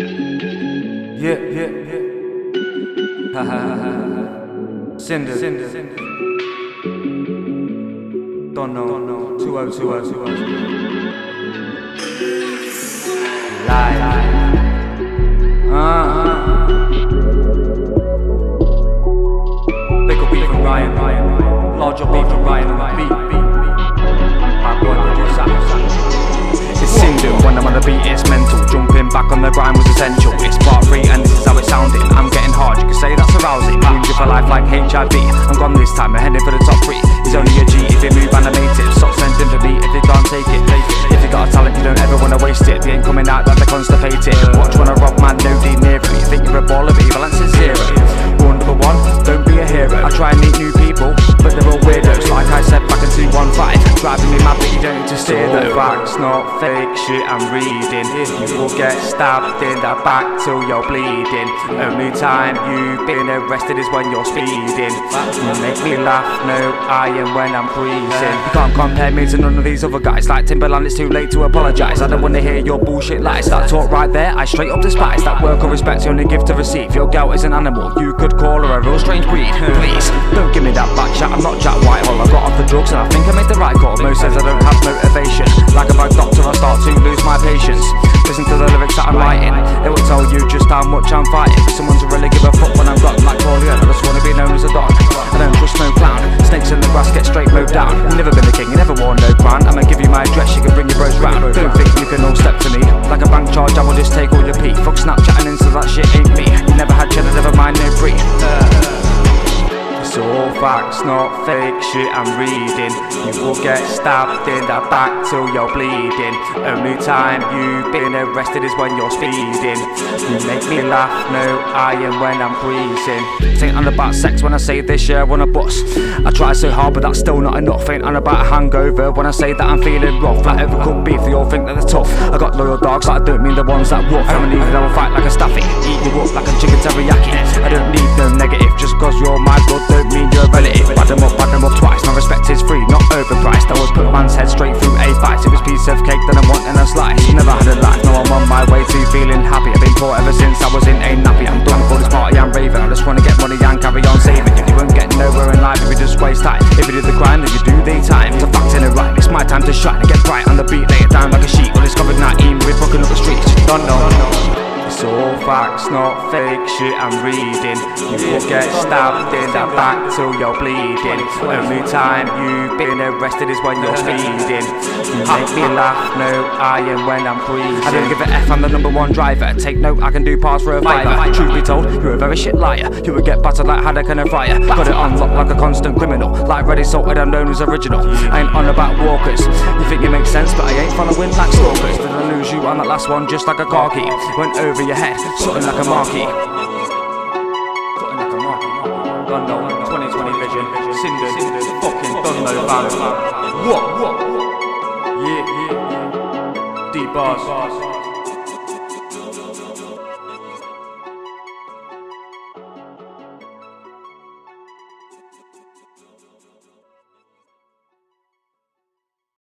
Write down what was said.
Yeah, yeah, yeah. Ha ha. Sinden, Sinden, Sinden. Don't know, don't know. 2020, 2020. Lie, lie. Uh, uh. Big up beat from Ryan, Ryan. Large up beat from Ryan, beat, beat, beat. It's Sinden, when I'm on the beat it's mental Jumping back on the grind was essential. It's part 3 and this is how it sounded. I'm getting hard, you can say that's arousing. Moving for life like HIV I'm gone this time, I'm heading for the top 3 He's only a G if you move animated Stop sending for me if you can't take it. Take it. If you got a talent you don't ever wanna waste it. They ain't coming out that they're constipated. Watch when I rob man, no D near it. You think you're a baller but your balance is zero don't just steer though Facts, not fake shit I'm reading. You will get stabbed in the back till you're bleeding. Only time you've been arrested is when you're speeding. You make me laugh, no I am when I'm freezing. You can't compare me to none of these other guys Like Timbaland it's too late to apologise I don't wanna hear your bullshit lies. That talk right there I straight up despise. That work or respect you only give to receive. Your girl is an animal You could call her a real strange breed. Please, don't give me that back chat I'm not Jack Whitehall. I got off the drugs and I think I made the right call. Most says I don't have motivation. Like a bad doctor I start to lose my patience. Listen to the lyrics that I'm writing. It will tell you just how much I'm fighting. Someone to really give a fuck when I'm gone Like Corleone I just wanna be known as a don I don't trust no clown. Snakes in the grass get straight mowed down. Never been a king, you never worn no crown. I'ma give you my address, you can bring your bros round. Don't think you can all step to me. Like a bank charge, I will just take all your pee. Fuck Snapchat and Insta, that shit ain't me. You never had cheddar, never mind no it's all facts, not fake shit I'm reading. You will get stabbed in the back till you're bleeding. Only time you've been arrested is when you're speeding. You make me laugh, no, I am when I'm breathing. Ain't on about sex when I say this year on a bus. I try so hard, but that's still not enough. On about a hangover when I say that I'm feeling rough. Like overcooked beef, they all think that they're tough. I got loyal dogs, but I don't mean the ones that woof. I'm even I will fight like a staffy, eat you up like a chicken teriyaki. I don't need no negative, just cause you're my blood, don't mean you're relative. Bad up, bad up twice. My respect is free, not overpriced. I would put man's head straight through a vice. If it's piece of cake that I'm wanting a slice. Never had a life, facts, not fake shit I'm reading. You will get stabbed in the back till you're bleeding. Only time you've been arrested is when you're speeding. You make me laugh, no, I am when I'm breathing. I don't give a F, I'm the number one driver. Take note, I can do parts for a fiver. Truth be told, you're a very shit liar. You would get battered like haddock in a fryer. Got it on lock like a constant criminal. Like ready salted, I'm known as original. I ain't on about walkers. You think it makes sense, but I ain't following like stalkers. Did I on that last one just like a car key? Went over your head, something like a marquee. Something like a marquee. Don't know, 2020 vision. Cinders, fucking fam. What? What? Yeah, yeah, yeah. Deep bars.